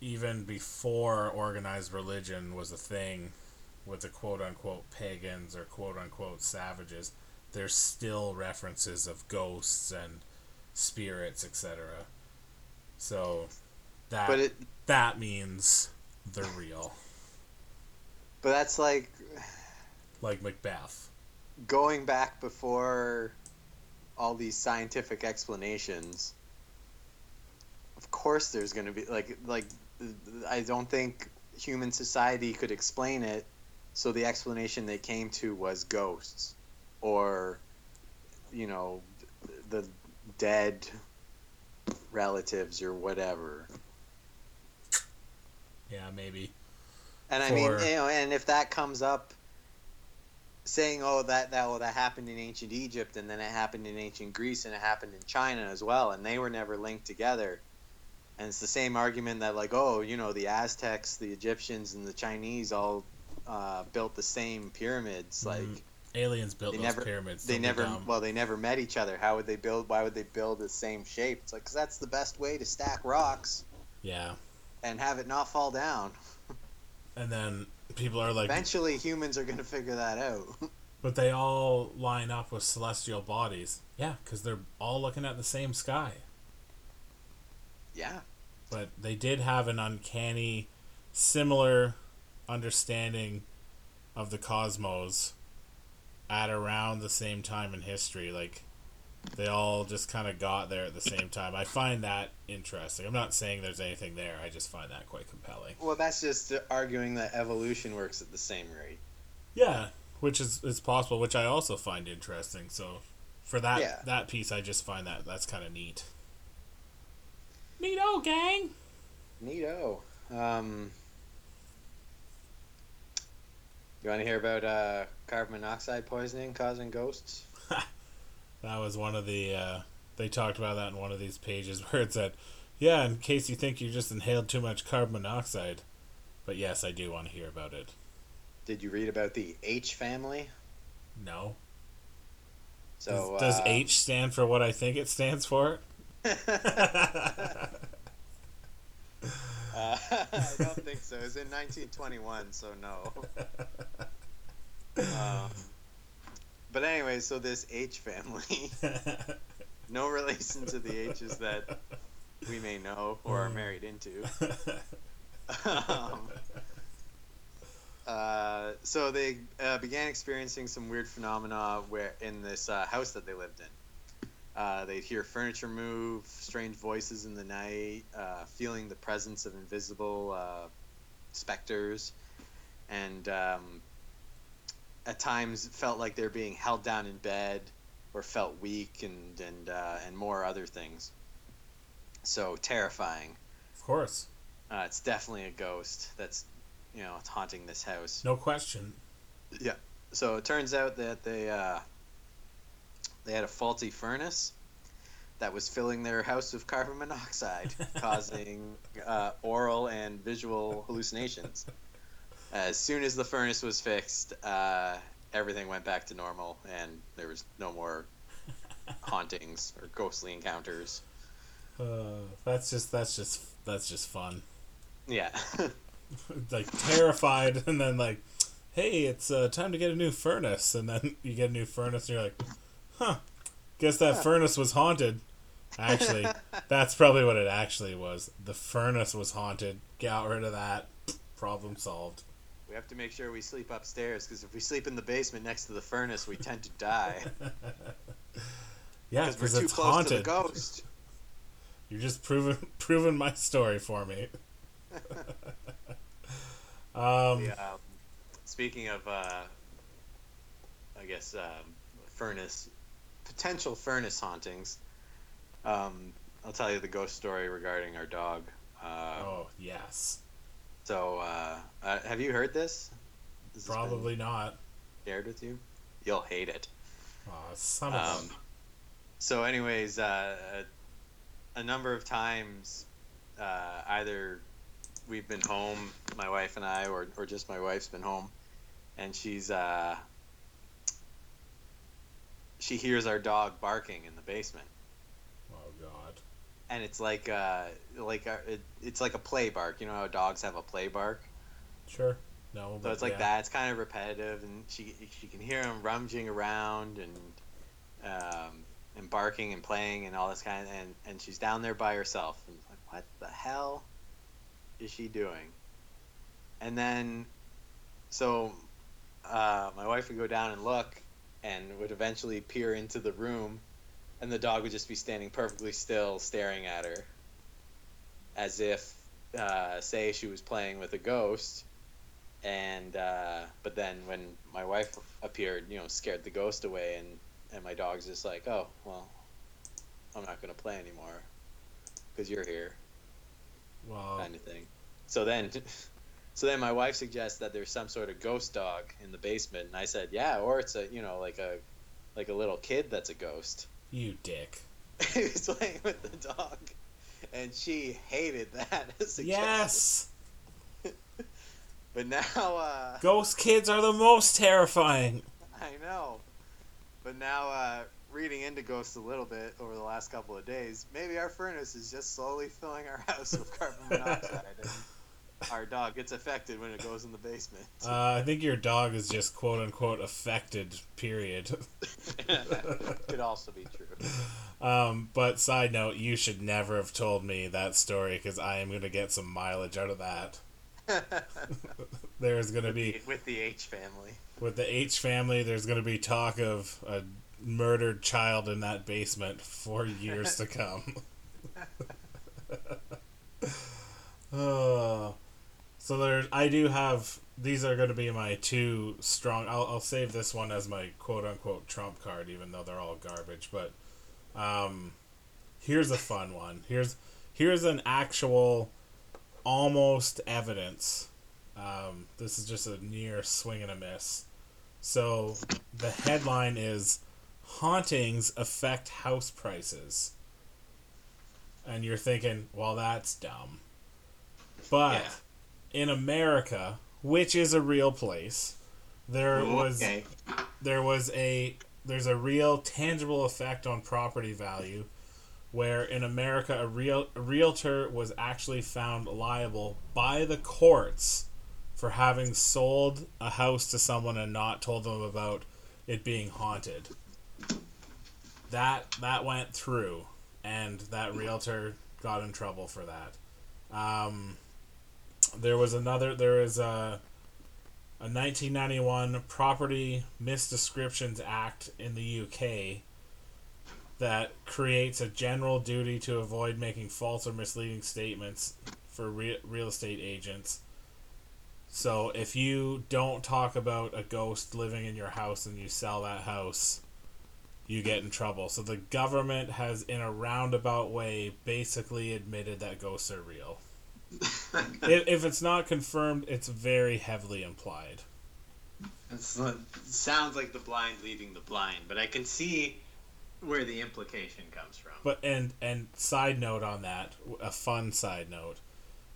even before organized religion was a thing with the quote unquote pagans or quote unquote savages, there's still references of ghosts and spirits, etc. So that But it that means they're real, but that's like like Macbeth. going back before all these scientific explanations. Of course there's going to be like like I don't think human society could explain it. So the explanation they came to was ghosts or you know the dead relatives or whatever. Yeah, maybe. And I mean, you know, and if that comes up, saying, "Oh, that that well, that happened in ancient Egypt, and then it happened in ancient Greece, and it happened in China as well, and they were never linked together," and it's the same argument that, like, oh, you know, the Aztecs, the Egyptians, and the Chinese all uh, built the same pyramids, like. Aliens built They those never- pyramids. They never, dumb. well, they never met each other. How would they build? Why would they build the same shape? It's like because that's the best way to stack rocks yeah, and have it not fall down. and then people are like, Eventually, humans are going to figure that out. [LAUGHS] but they all line up with celestial bodies. Yeah, because they're all looking at the same sky. yeah. but they did have an uncanny similar understanding of the cosmos at around the same time in history like they all just kind of got there at the same time i find that interesting i'm not saying there's anything there i just find that quite compelling Well, that's just arguing that evolution works at the same rate. yeah which is is possible which i also find interesting so for that Yeah. that piece i just find that that's kind of neat neato gang Neato. Um, you want to hear about uh, carbon monoxide poisoning causing ghosts? [LAUGHS] That was one of the. Uh, they talked about that in one of these pages [LAUGHS] where it said, "Yeah, in case you think you just inhaled too much carbon monoxide." But yes, I do want to hear about it. Did you read about the H family? No. So does, does uh, H stand for what I think it stands for? [LAUGHS] Uh, I don't think so. It's in 1921, so no. Um, but anyway, so this H family [LAUGHS] no relation to the H's that we may know or are married into. um, uh, so they uh, began experiencing some weird phenomena where in this uh, house that they lived in. Uh, they'd hear furniture move, strange voices in the night, uh, feeling the presence of invisible uh, specters, and um, at times felt like they're being held down in bed or felt weak and and uh, and more other things. So terrifying. Of course. Uh, it's definitely a ghost that's you know it's haunting this house. No question. Yeah. So it turns out that they uh, they had a faulty furnace that was filling their house with carbon monoxide, [LAUGHS] causing uh, oral and visual hallucinations. As soon as the furnace was fixed, uh, everything went back to normal, and there was no more [LAUGHS] hauntings or ghostly encounters. Uh, that's just that's just that's just fun. Yeah. [LAUGHS] like terrified, and then like, hey, it's uh, time to get a new furnace, and then you get a new furnace, and you're like, huh, guess that Huh. furnace was haunted. Actually, [LAUGHS] that's probably what it actually was. The furnace was haunted. Got rid of that. Problem solved. We have to make sure we sleep upstairs because if we sleep in the basement next to the furnace, we tend to die [LAUGHS] yeah, because we're too close haunted. to the ghost. [LAUGHS] You're just proving [LAUGHS] proving my story for me. um, The, um, speaking of, uh, I guess, um, furnace, potential furnace hauntings, um, I'll tell you the ghost story regarding our dog. Uh, Oh yes, So, uh, uh, have you heard this? Has this probably not. shared with you. You'll hate it. Oh, some of Um, them. so, anyways, uh, a number of times, uh, either we've been home, my wife and I, or, or just my wife's been home, and she's uh, she hears our dog barking in the basement. And it's like uh, like a, it, it's like a play bark. You know how dogs have a play bark. Sure. No. So it's like yeah. that. It's kind of repetitive, and she she can hear him rummaging around and um, and barking and playing and all this kind of, and and she's down there by herself. And like, what the hell is she doing? And then, so uh, my wife would go down and look, and would eventually peer into the room, and the dog would just be standing perfectly still, staring at her, as if, uh, say, she was playing with a ghost and uh, but then when my wife appeared, you know, scared the ghost away, and and my dog's just like, oh well, I'm not gonna play anymore because you're here, Wow. kind of thing. So then, [LAUGHS] so then my wife suggests that there's some sort of ghost dog in the basement, and I said, yeah, or it's a you know like a like a little kid that's a ghost. You dick. [LAUGHS] he was playing with the dog, and she hated that. [LAUGHS] Yes. [LAUGHS] But now, uh, Ghost kids are the most terrifying. I know. But now, uh, reading into ghosts a little bit over the last couple of days, maybe our furnace is just slowly filling our house with carbon monoxide, our dog gets affected when it goes in the basement. [LAUGHS] Uh, I think your dog is just quote unquote affected. Period. [LAUGHS] Could also be true. Um, but side note, you should never have told me that story because I am gonna get some mileage out of that. [LAUGHS] There's gonna be with the H family. with the H family. There's gonna be talk of a murdered child in that basement for years to come. Oh, so there's I do have. These are going to be my two strong. I'll, I'll save this one as my quote unquote trump card, even though they're all garbage. But um, here's a fun one. Here's here's an actual almost evidence. Um, this is just a near swing and a miss. So the headline is hauntings affect house prices. And you're thinking, well, that's dumb. But in America, which is a real place, there was Okay. there was a there's a real tangible effect on property value where in America a real a realtor was actually found liable by the courts for having sold a house to someone and not told them about it being haunted. that that went through, and that realtor got in trouble for that. Um, there was another. There is a a 1991 Property Misdescriptions Act in the UK that creates a general duty to avoid making false or misleading statements for re- real estate agents. So if you don't talk about a ghost living in your house and you sell that house, you get in trouble. So the government has, in a roundabout way, basically admitted that ghosts are real. [LAUGHS] if, if it's not confirmed, it's very heavily implied. It sounds like the blind leading the blind, but I can see where the implication comes from. But and and side note on that, a fun side note,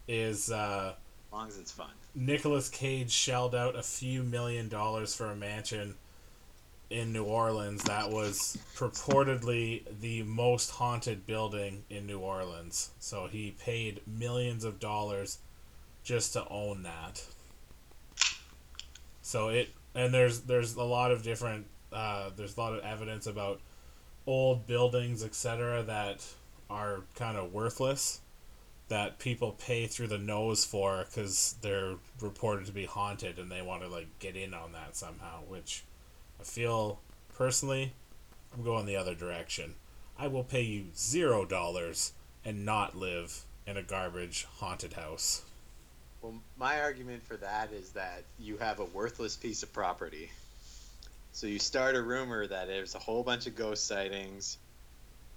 is uh, as long as it's fun. Nicolas Cage shelled out a few million dollars for a mansion in New Orleans that was purportedly the most haunted building in New Orleans. So he paid millions of dollars just to own that. So it and there's there's a lot of different uh, there's a lot of evidence about old buildings etc that are kind of worthless that people pay through the nose for because they're reported to be haunted and they want to like get in on that somehow which i feel personally i'm going the other direction i will pay you zero dollars and not live in a garbage haunted house Well, my argument for that is that you have a worthless piece of property. So you start a rumor that there's a whole bunch of ghost sightings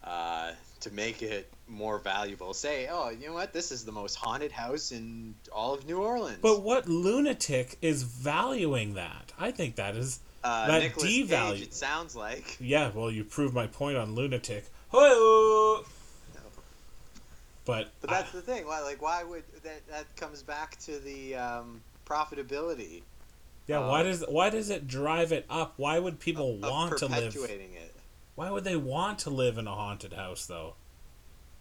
uh, to make it more valuable. Say, oh, you know what? This is the most haunted house in all of New Orleans. but what lunatic is valuing that i think that is uh, that Nicolas devalue- Cage, it sounds like. yeah well you proved my point on lunatic Hoyo! but But that's the thing. Why, like, why would that? That comes back to the um, profitability Yeah, why Uh, does why does it drive it up? Why would people of want to live? perpetuating it Why would they want to live in a haunted house though?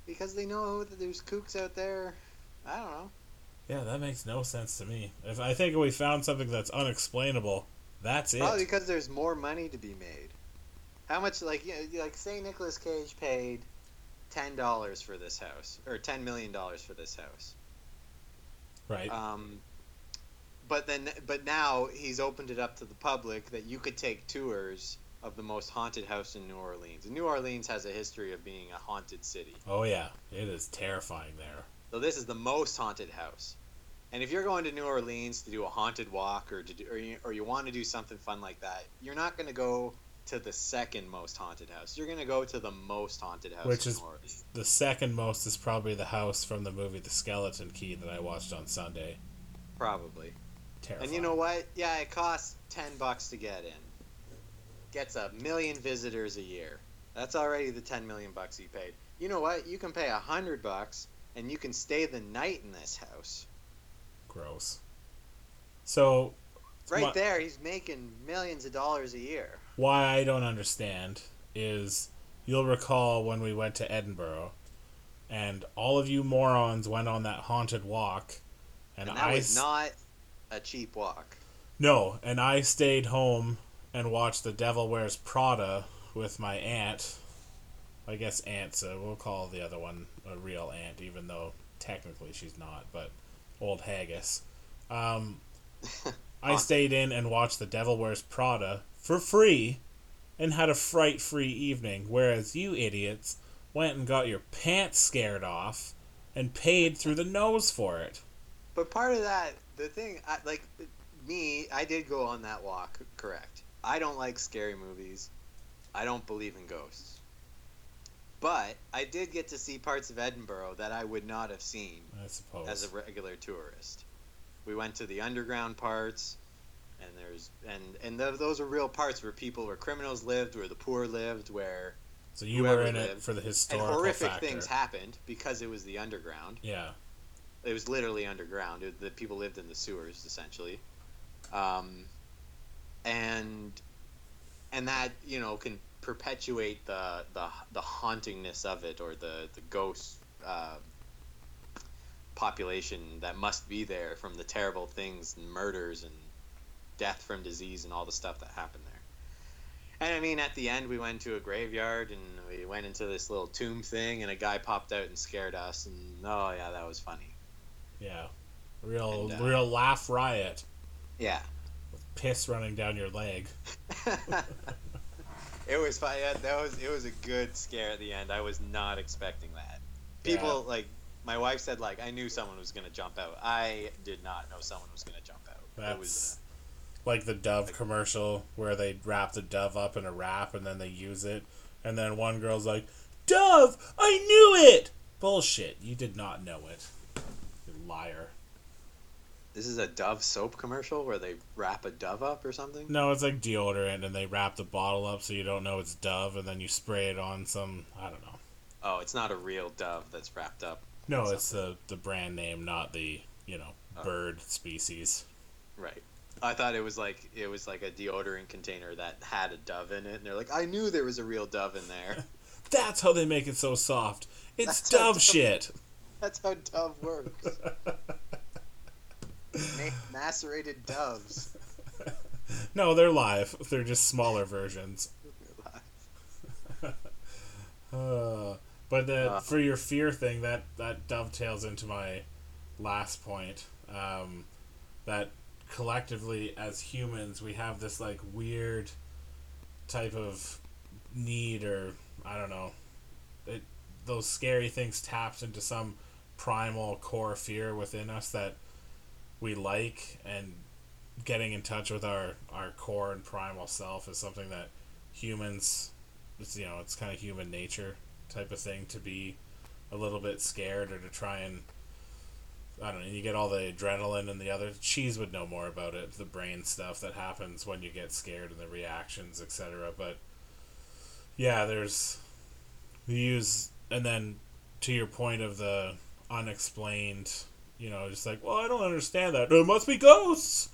because they know that there's kooks out there. I don't know. Yeah, that makes no sense to me. If I think we found something that's unexplainable, that's it. Probably because there's more money to be made. How much, like, you know, like say Nicolas Cage paid ten dollars for this house, or ten million dollars for this house. right. Um, but then, but now he's opened it up to the public that you could take tours of the most haunted house in New Orleans. And New Orleans has a history of being a haunted city. oh yeah, it is terrifying there. So this is the most haunted house. And if you're going to New Orleans to do a haunted walk or to do, or you, or you want to do something fun like that, you're not going to go to the second most haunted house. You're going to go to the most haunted house Which in is- New Orleans. The second most is probably the house from the movie The Skeleton Key that I watched on Sunday. Probably. Terrifying. And you know what? Yeah, it costs 10 bucks to get in. Gets a million visitors a year. That's already the 10 million bucks he paid. You know what? You can pay a 100 bucks and you can stay the night in this house. Gross. So Right there, he's making millions of dollars a year. why I don't understand is you'll recall when we went to Edinburgh and all of you morons went on that haunted walk and, And that I was not a cheap walk. no and I stayed home and watched The Devil Wears Prada with my aunt I guess aunt so uh, we'll call the other one a real aunt even though technically she's not but old haggis um, [LAUGHS] I stayed in and watched The Devil Wears Prada for free and had a fright free evening, whereas you idiots went and got your pants scared off and paid through the nose for it. But part of that, the thing, I, like me, I did go on that walk. Correct. I don't like scary movies. I don't believe in ghosts. But I did get to see parts of Edinburgh that I would not have seen I suppose. as a regular tourist. We went to the underground parts, and there's and and th- those are real parts where people, where criminals lived, where the poor lived, where so you were in it for the historical and horrific factor. things happened because it was the underground. yeah. It was literally underground. It, the people lived in the sewers essentially, um, and and that you know can perpetuate the the, the hauntingness of it or the the ghost uh, population that must be there from the terrible things and murders and death from disease and all the stuff that happened there. And I mean, at the end, we went to a graveyard and we went into this little tomb thing, and a guy popped out and scared us. And oh yeah, that was funny. Yeah, real And, uh, real laugh riot Yeah, with piss running down your leg. [LAUGHS] it was fun. Yeah, that was it was a good scare at the end. I was not expecting that. People like my wife said like I knew someone was gonna jump out. I did not know someone was gonna jump out. It That's was uh, like the Dove commercial where they wrap the Dove up in a wrap and then they use it, and then one girl's like, "Dove, I knew it." Bullshit! You did not know it. You liar. This is a Dove soap commercial where they wrap a dove up or something. No, it's like deodorant, and they wrap the bottle up so you don't know it's Dove, and then you spray it on some. I don't know. Oh, it's not a real dove that's wrapped up. No, Something. it's the the brand name, not the you know Oh. bird species. Right. I thought it was like it was like a deodorant container that had a dove in it, and they're like, I knew there was a real dove in there. [LAUGHS] That's how they make it so soft. It's Dove Dove- shit. [LAUGHS] That's how dove works. [LAUGHS] Ma- macerated doves. [LAUGHS] no, they're live. They're just smaller versions. [LAUGHS] [LAUGHS] Uh, but the, Uh. for your fear thing, that that dovetails into my last point. Um, that collectively, as humans, we have this like weird type of need, or I don't know, it those scary things tapped into some primal core fear within us that we like, and getting in touch with our our core and primal self is something that humans it's you know it's kind of human nature type of thing to be a little bit scared or to try and I don't know. You get all the adrenaline and the other. Cheese would know more about it, the brain stuff that happens when you get scared and the reactions, etc. But yeah, there's you use and then to your point of the unexplained, you know, just like, well, I don't understand that. It must be ghosts.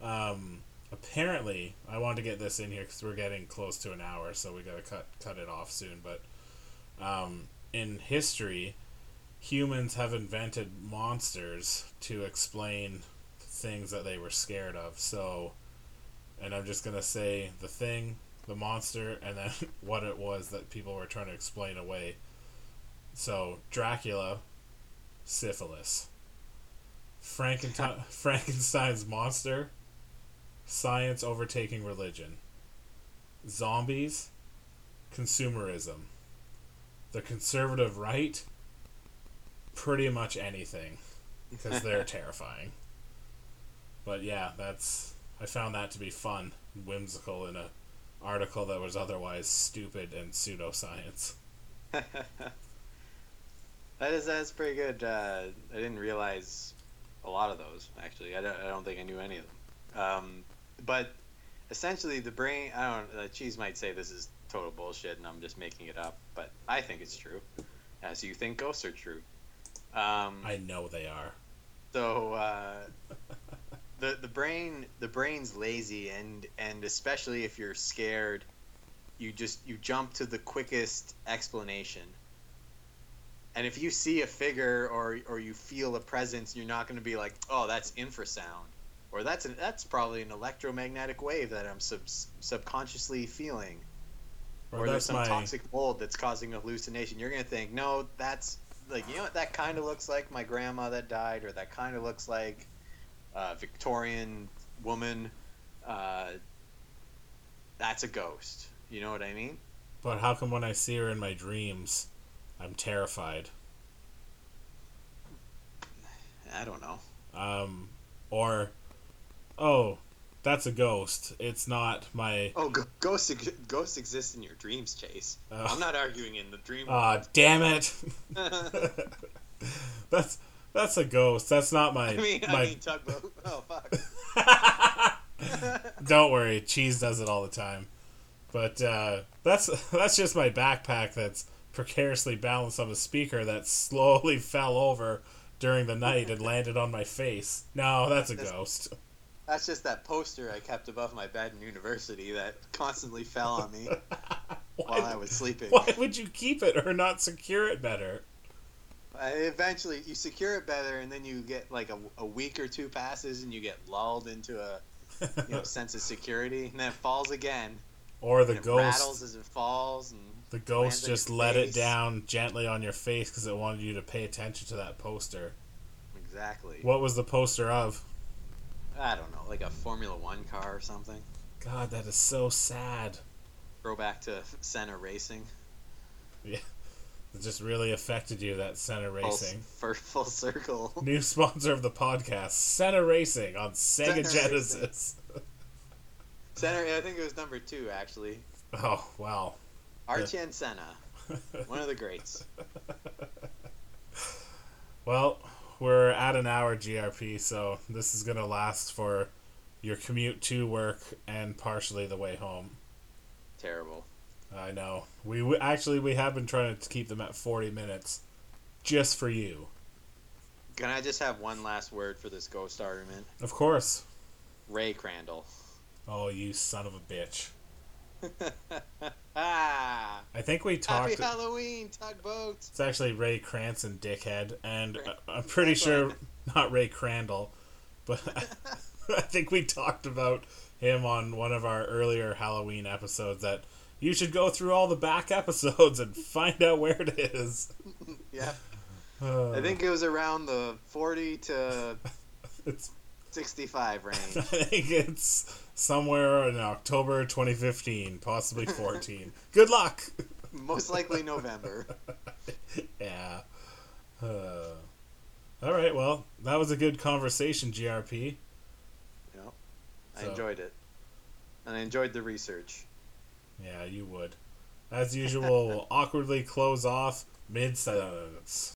Um, apparently, I wanted to get this in here because we're getting close to an hour, so we got to cut cut it off soon. But um, in history, humans have invented monsters to explain things that they were scared of. So, and I'm just gonna say the thing, the monster, and then [LAUGHS] what it was that people were trying to explain away. So Dracula, syphilis. Frankenstein, [LAUGHS] Frankenstein's monster, science overtaking religion. Zombies, consumerism. The conservative right, pretty much anything, because they're [LAUGHS] terrifying. But yeah, that's I found that to be fun, whimsical in a article that was otherwise stupid and pseudoscience. [LAUGHS] That is that's pretty good. Uh, I didn't realize a lot of those actually. I don't, I don't think I knew any of them. Um, but essentially, the brain. I don't. Uh, Cheese might say this is total bullshit, and I'm just making it up. But I think it's true, as you think ghosts are true. Um, I know they are. so uh, the the brain the brain's lazy, and and especially if you're scared, you just you jump to the quickest explanation. And if you see a figure or or you feel a presence, you're not going to be like, "Oh, that's infrasound," or "That's an, that's probably an electromagnetic wave that I'm sub- subconsciously feeling," Or, or there's some my toxic mold that's causing a hallucination. You're going to think, "No, that's like you know what that kind of looks like my grandma that died, or that kind of looks like a Victorian woman." Uh, that's a ghost. You know what I mean? But how come when I see her in my dreams, I'm terrified? I don't know. Um, or, oh, that's a ghost. It's not my. Oh, g- ghosts ex- ghosts exist in your dreams, Chase. Uh, I'm not arguing in the dream. Ah, damn it! [LAUGHS] [LAUGHS] that's that's a ghost. That's not my I mean, my. I mean, tugboat. Oh fuck. [LAUGHS] Don't worry, cheese does it all the time. But uh, that's that's just my backpack that's precariously balanced on a speaker that slowly [LAUGHS] fell over during the night and landed on my face. No, that's a ghost. That's just that poster I kept above my bed in university that constantly fell on me [LAUGHS] while I was sleeping. why would you keep it or not secure it better? Uh, Eventually, you secure it better, and then you get like a, a week or two passes, and you get lulled into a you know [LAUGHS] sense of security, and then it falls again, Or the ghost rattles as it falls, and the ghost just let it down gently on your face because it wanted you to pay attention to that poster. exactly. What was the poster of? I don't know, like a Formula One car or something. God, that is so sad. Throw back to Senna Racing. Yeah. It just really affected you, that Senna Full, Racing. for full circle. New sponsor of the podcast, Senna Racing on Sega Senna Genesis. Senna, I think it was number two actually. Oh, wow. Archie Senna, one of the greats. [LAUGHS] well, we're at an hour GRP, so this is going to last for your commute to work and partially the way home. Terrible. I know. We we- actually we have been trying to keep them at 40 minutes just for you. Can I just have one last word for this ghost argument? Of course. Ray Crandall. Oh, you son of a bitch. [LAUGHS] I think we talked. happy Halloween, tugboats. It's actually Ray Cranston, dickhead, and [LAUGHS] I'm pretty That's what I sure [LAUGHS] not Ray Crandall, but I think we talked about him on one of our earlier Halloween episodes. That you should go through all the back episodes and find out where it is. yeah, Uh, [SIGHS] I think it was around the 40 to it's 65 range. [LAUGHS] I think it's somewhere in October 2015, possibly 14. [LAUGHS] Good luck. Most likely November. [LAUGHS] yeah. Uh, all right. Well, that was a good conversation, GRP. I So- enjoyed it. And I enjoyed the research. Yeah, you would. As usual, we'll awkwardly close off mid sentence.